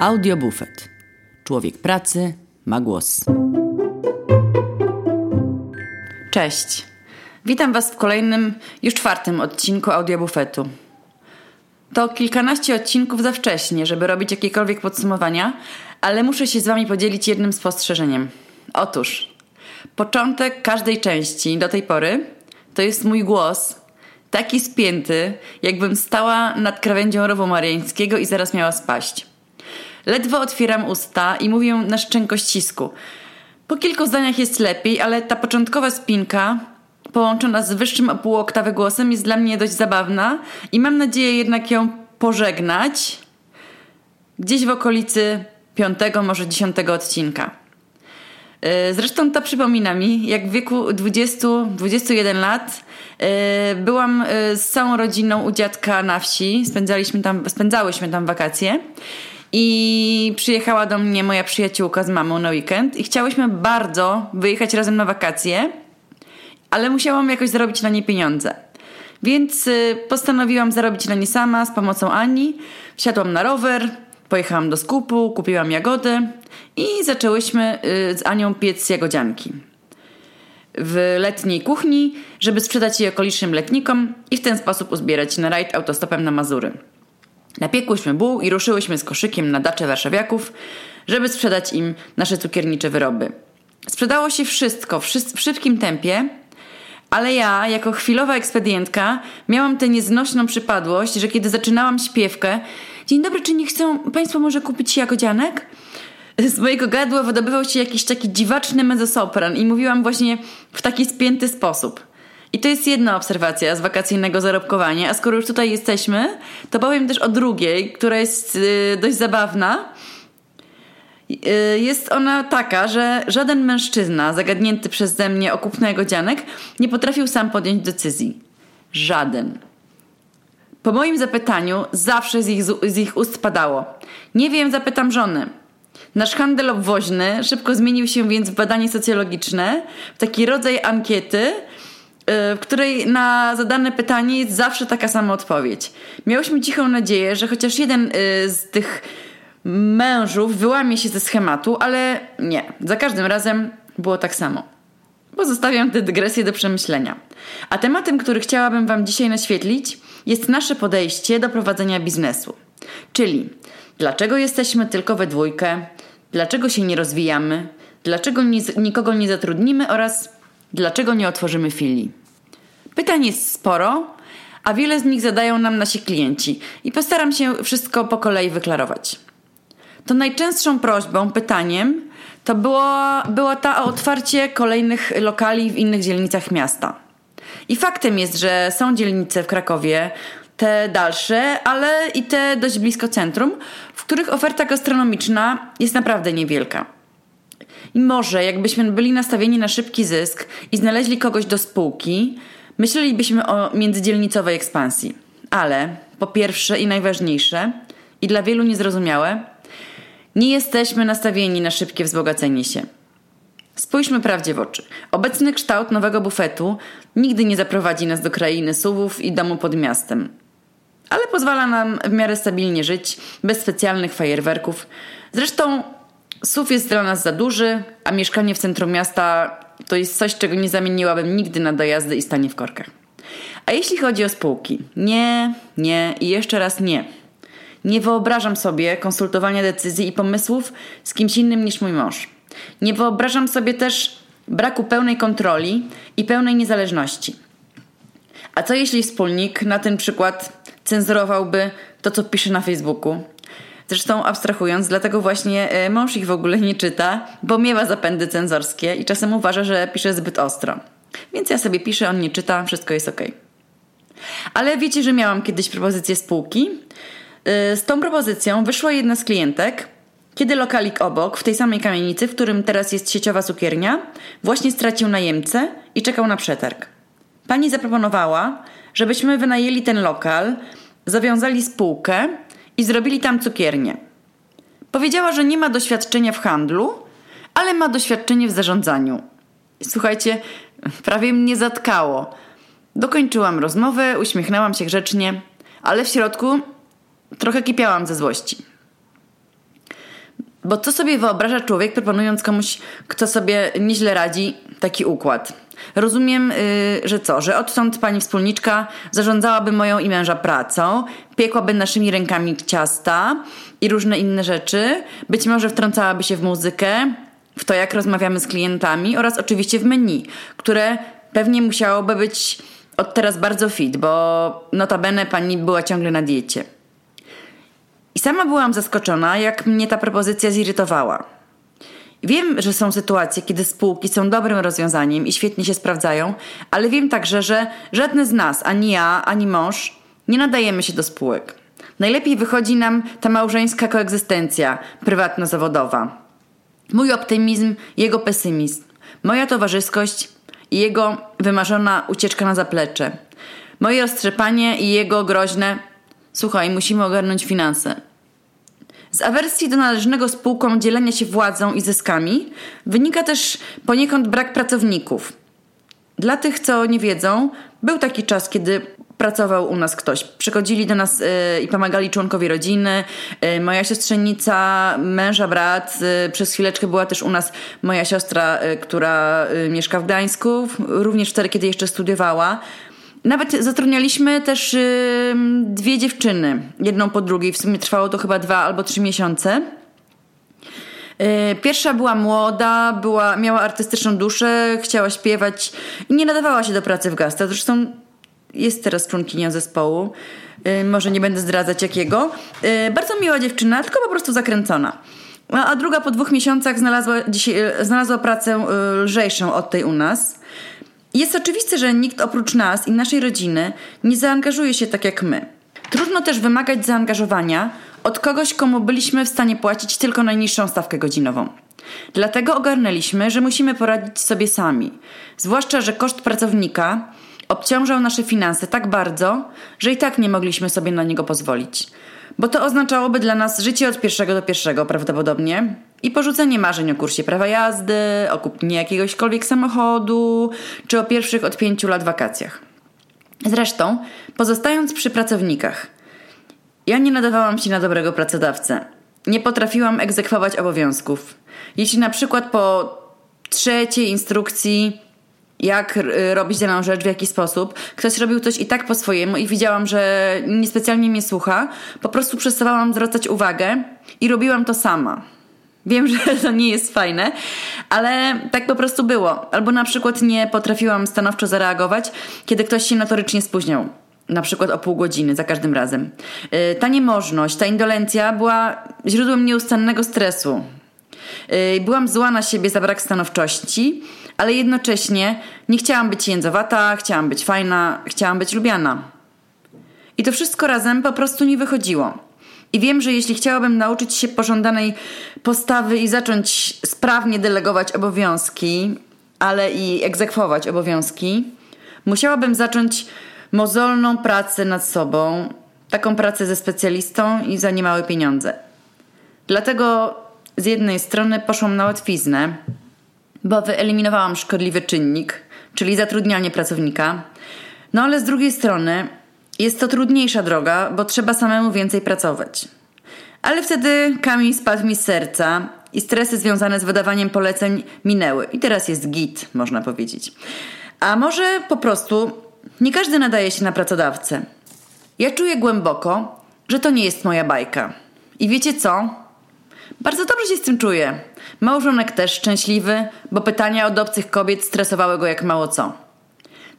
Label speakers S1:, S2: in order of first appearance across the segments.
S1: Audiobufet. Człowiek pracy ma głos. Cześć. Witam Was w kolejnym, już czwartym odcinku Audiobufetu. To kilkanaście odcinków za wcześnie, żeby robić jakiekolwiek podsumowania, ale muszę się z Wami podzielić jednym spostrzeżeniem. Otóż, początek każdej części do tej pory to jest mój głos, taki spięty, jakbym stała nad krawędzią rowu mariańskiego i zaraz miała spaść. Ledwo otwieram usta i mówię na szczękościsku. Po kilku zdaniach jest lepiej, ale ta początkowa spinka połączona z wyższym o pół oktawy głosem jest dla mnie dość zabawna i mam nadzieję jednak ją pożegnać gdzieś w okolicy piątego, może dziesiątego odcinka. E, zresztą to przypomina mi, jak w wieku 20-21 lat e, byłam e, z całą rodziną u dziadka na wsi, spędzaliśmy tam, spędzałyśmy tam wakacje i przyjechała do mnie moja przyjaciółka z mamą na weekend i chciałyśmy bardzo wyjechać razem na wakacje, ale musiałam jakoś zarobić na nie pieniądze. Więc postanowiłam zarobić na nie sama z pomocą Ani. Wsiadłam na rower, pojechałam do skupu, kupiłam jagody i zaczęłyśmy y, z Anią piec jagodzianki w letniej kuchni, żeby sprzedać je okolicznym letnikom i w ten sposób uzbierać na rajd autostopem na Mazury. Napiekłyśmy buł i ruszyłyśmy z koszykiem na dacze warszawiaków, żeby sprzedać im nasze cukiernicze wyroby. Sprzedało się wszystko w, szybkim tempie, ale ja, jako chwilowa ekspedientka, miałam tę nieznośną przypadłość, że kiedy zaczynałam śpiewkę, dzień dobry, czy nie chcą Państwo może kupić jagodzianek? z mojego gadła wydobywał się jakiś taki dziwaczny mezzosopran i mówiłam właśnie w taki spięty sposób. I to jest jedna obserwacja z wakacyjnego zarobkowania, a skoro już tutaj jesteśmy, to powiem też o drugiej, która jest yy, dość zabawna. Yy, jest ona taka, że żaden mężczyzna zagadnięty przeze mnie o kupno jagodzianek nie potrafił sam podjąć decyzji. Żaden. Po moim zapytaniu zawsze z ich, z ich ust padało. Nie wiem, zapytam żony. Nasz handel obwoźny szybko zmienił się więc w badanie socjologiczne, w taki rodzaj ankiety, y, w której na zadane pytanie jest zawsze taka sama odpowiedź. Miałyśmy cichą nadzieję, że chociaż jeden y, z tych mężów wyłamie się ze schematu, ale nie. Za każdym razem było tak samo. Pozostawiam tę dygresję do przemyślenia. A tematem, który chciałabym Wam dzisiaj naświetlić, jest nasze podejście do prowadzenia biznesu. Czyli dlaczego jesteśmy tylko we dwójkę, dlaczego się nie rozwijamy, dlaczego nie, nikogo nie zatrudnimy oraz dlaczego nie otworzymy filii. Pytań jest sporo, a wiele z nich zadają nam nasi klienci i postaram się wszystko po kolei wyklarować. To najczęstszą prośbą, pytaniem to było, była ta o otwarcie kolejnych lokali w innych dzielnicach miasta. I faktem jest, że są dzielnice w Krakowie, te dalsze, ale i te dość blisko centrum, w których oferta gastronomiczna jest naprawdę niewielka. I może jakbyśmy byli nastawieni na szybki zysk i znaleźli kogoś do spółki, myślelibyśmy o międzydzielnicowej ekspansji. Ale po pierwsze i najważniejsze, i dla wielu niezrozumiałe, nie jesteśmy nastawieni na szybkie wzbogacenie się. Spójrzmy prawdzie w oczy. Obecny kształt nowego bufetu nigdy nie zaprowadzi nas do krainy suwów i domu pod miastem ale pozwala nam w miarę stabilnie żyć, bez specjalnych fajerwerków. Zresztą SUV jest dla nas za duży, a mieszkanie w centrum miasta to jest coś, czego nie zamieniłabym nigdy na dojazdy i stanie w korkach. A jeśli chodzi o spółki? Nie, nie i jeszcze raz nie. Nie wyobrażam sobie konsultowania decyzji i pomysłów z kimś innym niż mój mąż. Nie wyobrażam sobie też braku pełnej kontroli i pełnej niezależności. A co jeśli wspólnik, na ten przykład cenzurowałby to, co pisze na Facebooku. Zresztą abstrahując, dlatego właśnie e, mąż ich w ogóle nie czyta, bo miewa zapędy cenzorskie i czasem uważa, że pisze zbyt ostro. Więc ja sobie piszę, on nie czyta, wszystko jest ok. Ale wiecie, że miałam kiedyś propozycję spółki. E, z tą propozycją wyszła jedna z klientek, kiedy lokalik obok, w tej samej kamienicy, w którym teraz jest sieciowa cukiernia, właśnie stracił najemcę i czekał na przetarg. Pani zaproponowała, żebyśmy wynajęli ten lokal, zawiązali spółkę i zrobili tam cukiernię. Powiedziała, że nie ma doświadczenia w handlu, ale ma doświadczenie w zarządzaniu. Słuchajcie, prawie mnie zatkało. Dokończyłam rozmowę, uśmiechnęłam się grzecznie, ale w środku trochę kipiałam ze złości. Bo co sobie wyobraża człowiek, proponując komuś, kto sobie nieźle radzi, taki układ? Rozumiem, yy, że co, że odtąd pani wspólniczka zarządzałaby moją i męża pracą, piekłaby naszymi rękami ciasta i różne inne rzeczy, być może wtrącałaby się w muzykę, w to jak rozmawiamy z klientami oraz oczywiście w menu, które pewnie musiałoby być od teraz bardzo fit, bo notabene pani była ciągle na diecie. I sama byłam zaskoczona, jak mnie ta propozycja zirytowała. Wiem, że są sytuacje, kiedy spółki są dobrym rozwiązaniem i świetnie się sprawdzają, ale wiem także, że żadne z nas, ani ja, ani mąż, nie nadajemy się do spółek. Najlepiej wychodzi nam ta małżeńska koegzystencja prywatno-zawodowa. Mój optymizm, jego pesymizm, moja towarzyskość i jego wymarzona ucieczka na zaplecze, moje roztrzepanie i jego groźne słuchaj, musimy ogarnąć finanse. Z awersji do należnego spółkom dzielenia się władzą i zyskami wynika też poniekąd brak pracowników. Dla tych, co nie wiedzą, był taki czas, kiedy pracował u nas ktoś. Przychodzili do nas y, i pomagali członkowie rodziny. Y, moja siostrzenica, męża, brat. Y, przez chwileczkę była też u nas moja siostra, która mieszka w Gdańsku, również wtedy, kiedy jeszcze studiowała. Nawet zatrudnialiśmy też y, dwie dziewczyny, jedną po drugiej. W sumie trwało to chyba dwa albo trzy miesiące. Pierwsza była młoda, była, miała artystyczną duszę, chciała śpiewać i nie nadawała się do pracy w gastro. Zresztą jest teraz członkinią zespołu. Y, może nie będę zdradzać jakiego. Y, bardzo miła dziewczyna, tylko po prostu zakręcona. A druga po dwóch miesiącach znalazła, y, znalazła pracę lżejszą od tej u nas. Jest oczywiste, że nikt oprócz nas i naszej rodziny nie zaangażuje się tak jak my. Trudno też wymagać zaangażowania od kogoś, komu byliśmy w stanie płacić tylko najniższą stawkę godzinową. Dlatego ogarnęliśmy, że musimy poradzić sobie sami. Zwłaszcza, że koszt pracownika obciążał nasze finanse tak bardzo, że i tak nie mogliśmy sobie na niego pozwolić. Bo to oznaczałoby dla nas życie od pierwszego do pierwszego prawdopodobnie i porzucenie marzeń o kursie prawa jazdy, o kupnie jakiegośkolwiek samochodu, czy o pierwszych od pięciu lat wakacjach. Zresztą, pozostając przy pracownikach, ja nie nadawałam się na dobrego pracodawcę. Nie potrafiłam egzekwować obowiązków. Jeśli na przykład po trzeciej instrukcji jak y, robić daną rzecz, w jaki sposób. Ktoś robił coś i tak po swojemu i widziałam, że niespecjalnie mnie słucha. Po prostu przestawałam zwracać uwagę i robiłam to sama. Wiem, że to nie jest fajne, ale tak po prostu było. Albo na przykład nie potrafiłam stanowczo zareagować, kiedy ktoś się notorycznie spóźniał. Na przykład o pół godziny za każdym razem. Y, ta niemożność, ta indolencja była źródłem nieustannego stresu. Y, byłam zła na siebie za brak stanowczości, ale jednocześnie nie chciałam być jędzowata, chciałam być fajna, chciałam być lubiana. I to wszystko razem po prostu nie wychodziło. I wiem, że jeśli chciałabym nauczyć się pożądanej postawy i zacząć sprawnie delegować obowiązki, ale i egzekwować obowiązki, musiałabym zacząć mozolną pracę nad sobą, taką pracę ze specjalistą i za niemałe pieniądze. Dlatego z jednej strony poszłam na łatwiznę, bo wyeliminowałam szkodliwy czynnik, czyli zatrudnianie pracownika. No ale z drugiej strony jest to trudniejsza droga, bo trzeba samemu więcej pracować. Ale wtedy kamień spadł mi z serca i stresy związane z wydawaniem poleceń minęły. I teraz jest git, można powiedzieć. A może po prostu nie każdy nadaje się na pracodawcę. Ja czuję głęboko, że to nie jest moja bajka. I wiecie co? Bardzo dobrze się z tym czuję. Małżonek też szczęśliwy, bo pytania od obcych kobiet stresowały go jak mało co.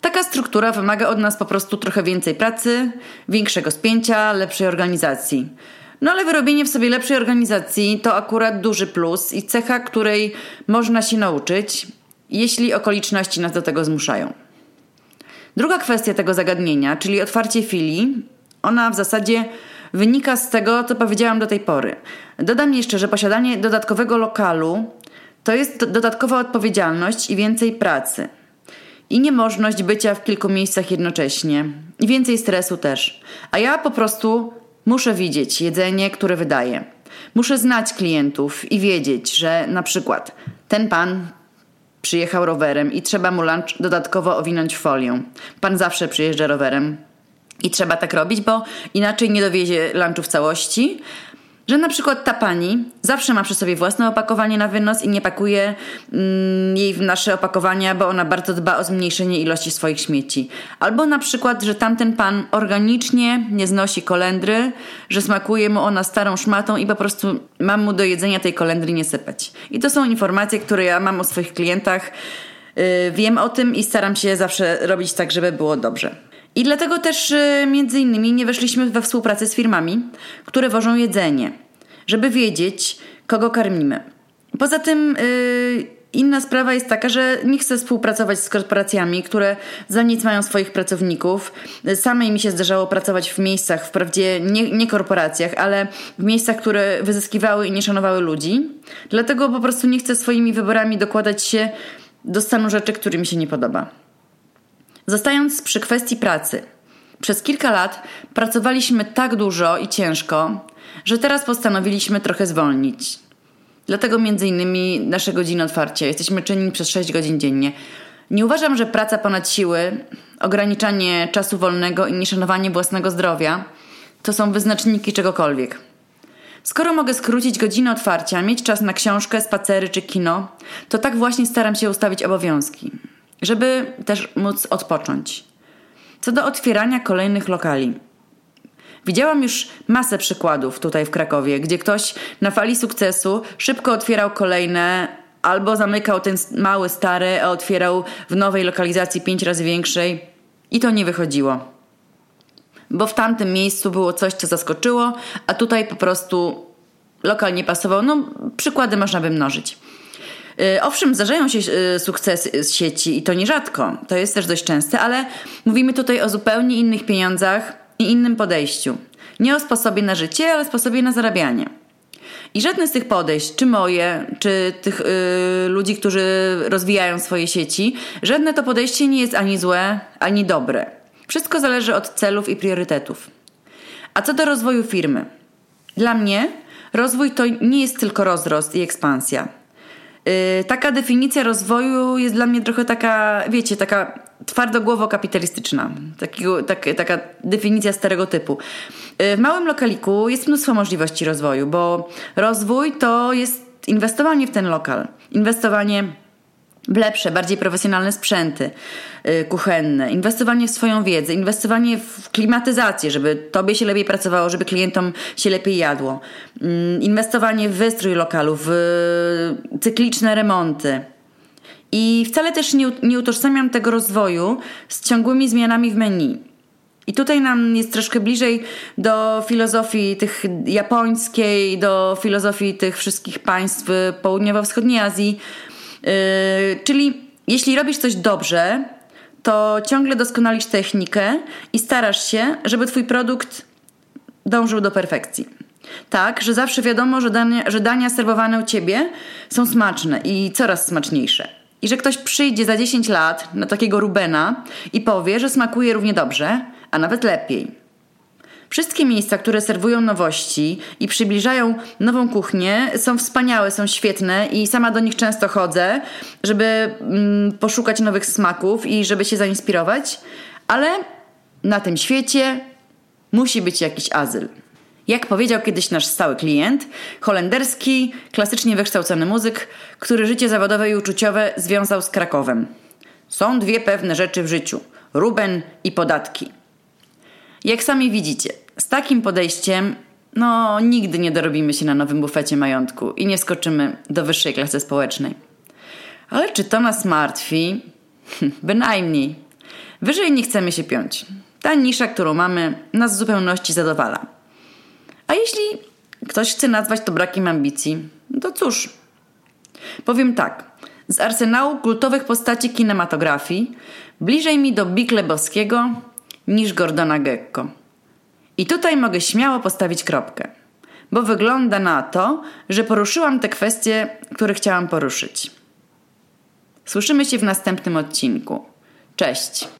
S1: Taka struktura wymaga od nas po prostu trochę więcej pracy, większego spięcia, lepszej organizacji. No ale wyrobienie w sobie lepszej organizacji to akurat duży plus i cecha, której można się nauczyć, jeśli okoliczności nas do tego zmuszają. Druga kwestia tego zagadnienia, czyli otwarcie filii, ona w zasadzie wynika z tego, co powiedziałam do tej pory. Dodam jeszcze, że posiadanie dodatkowego lokalu to jest dodatkowa odpowiedzialność i więcej pracy. I niemożność bycia w kilku miejscach jednocześnie. I więcej stresu też. A ja po prostu muszę widzieć jedzenie, które wydaję. Muszę znać klientów i wiedzieć, że na przykład ten pan przyjechał rowerem i trzeba mu lunch dodatkowo owinąć folią. Pan zawsze przyjeżdża rowerem i trzeba tak robić, bo inaczej nie dowiezie lunchu w całości. Że na przykład ta pani zawsze ma przy sobie własne opakowanie na wynos i nie pakuje mm, jej w nasze opakowania, bo ona bardzo dba o zmniejszenie ilości swoich śmieci. Albo na przykład, że tamten pan organicznie nie znosi kolendry, że smakuje mu ona starą szmatą i po prostu mam mu do jedzenia tej kolendry nie sypać. I to są informacje, które ja mam o swoich klientach. Yy, wiem o tym i staram się zawsze robić tak, żeby było dobrze. I dlatego też y, między innymi nie weszliśmy we współpracę z firmami, które wożą jedzenie, żeby wiedzieć, kogo karmimy. Poza tym yy, inna sprawa jest taka, że nie chcę współpracować z korporacjami, które za nic mają swoich pracowników. Samej mi się zdarzało pracować w miejscach, wprawdzie nie, nie korporacjach, ale w miejscach, które wyzyskiwały i nie szanowały ludzi. Dlatego po prostu nie chcę swoimi wyborami dokładać się do stanu rzeczy, który mi się nie podoba. Zostając przy kwestii pracy. Przez kilka lat pracowaliśmy tak dużo i ciężko, że teraz postanowiliśmy trochę zwolnić. Dlatego między innymi nasze godziny otwarcia. Jesteśmy czynni przez 6 godzin dziennie. Nie uważam, że praca ponad siły, ograniczanie czasu wolnego i nieszanowanie własnego zdrowia to są wyznaczniki czegokolwiek. Skoro mogę skrócić godziny otwarcia, mieć czas na książkę, spacery czy kino, to tak właśnie staram się ustawić obowiązki żeby też móc odpocząć. Co do otwierania kolejnych lokali. Widziałam już masę przykładów tutaj w Krakowie, gdzie ktoś na fali sukcesu szybko otwierał kolejne, albo zamykał ten mały, stary, a otwierał w nowej lokalizacji pięć razy większej. I to nie wychodziło. Bo w tamtym miejscu było coś, co zaskoczyło, a tutaj po prostu lokal nie pasował. No, przykłady można by mnożyć. Y, owszem, zdarzają się y, sukcesy z sieci i to nierzadko, to jest też dość częste, ale mówimy tutaj o zupełnie innych pieniądzach i innym podejściu. Nie o sposobie na życie, ale sposobie na zarabianie. I żadne z tych podejść, czy moje, czy tych yy, ludzi, którzy rozwijają swoje sieci, żadne to podejście nie jest ani złe, ani dobre. Wszystko zależy od celów i priorytetów. A co do rozwoju firmy? Dla mnie rozwój to nie jest tylko rozrost i ekspansja. Yy, taka definicja rozwoju jest dla mnie trochę taka, wiecie, taka twardogłowo kapitalistyczna. Takiego, tak, taka definicja stereotypu. Yy, w małym lokaliku jest mnóstwo możliwości rozwoju, bo rozwój to jest inwestowanie w ten lokal. Inwestowanie lepsze, bardziej profesjonalne sprzęty yy, kuchenne, inwestowanie w swoją wiedzę, inwestowanie w klimatyzację, żeby tobie się lepiej pracowało, żeby klientom się lepiej jadło, yy, inwestowanie w wystrój lokalu, w cykliczne remonty. I wcale też nie, nie utożsamiam tego rozwoju z ciągłymi zmianami w menu. I tutaj nam jest troszkę bliżej do filozofii tych japońskiej, do filozofii tych wszystkich państw południowo-wschodniej Azji, czyli jeśli robisz coś dobrze, to ciągle doskonalisz technikę i starasz się, żeby twój produkt dążył do perfekcji. Tak, że zawsze wiadomo, że dania, że dania serwowane u ciebie są smaczne i coraz smaczniejsze. I że ktoś przyjdzie za 10 lat na takiego Rubena i powie, że smakuje równie dobrze, a nawet lepiej. Wszystkie miejsca, które serwują nowości i przybliżają nową kuchnię, są wspaniałe, są świetne i sama do nich często chodzę, żeby mm, poszukać nowych smaków i żeby się zainspirować, ale na tym świecie musi być jakiś azyl. Jak powiedział kiedyś nasz stały klient, holenderski, klasycznie wykształcony muzyk, który życie zawodowe i uczuciowe związał z Krakowem. Są dwie pewne rzeczy w życiu: Ruben i podatki. Jak sami widzicie, z takim podejściem no nigdy nie dorobimy się na nowym bufecie majątku i nie skoczymy do wyższej klasy społecznej. Ale czy to nas martwi? Bynajmniej. Wyżej nie chcemy się piąć. Ta nisza, którą mamy, nas w zupełności zadowala. A jeśli ktoś chce nazwać to brakiem ambicji, to cóż. Powiem tak. Z arsenału kultowych postaci kinematografii bliżej mi do Big Lebowskiego niż Gordona Gekko. I tutaj mogę śmiało postawić kropkę, bo wygląda na to, że poruszyłam te kwestie, które chciałam poruszyć. Słyszymy się w następnym odcinku. Cześć!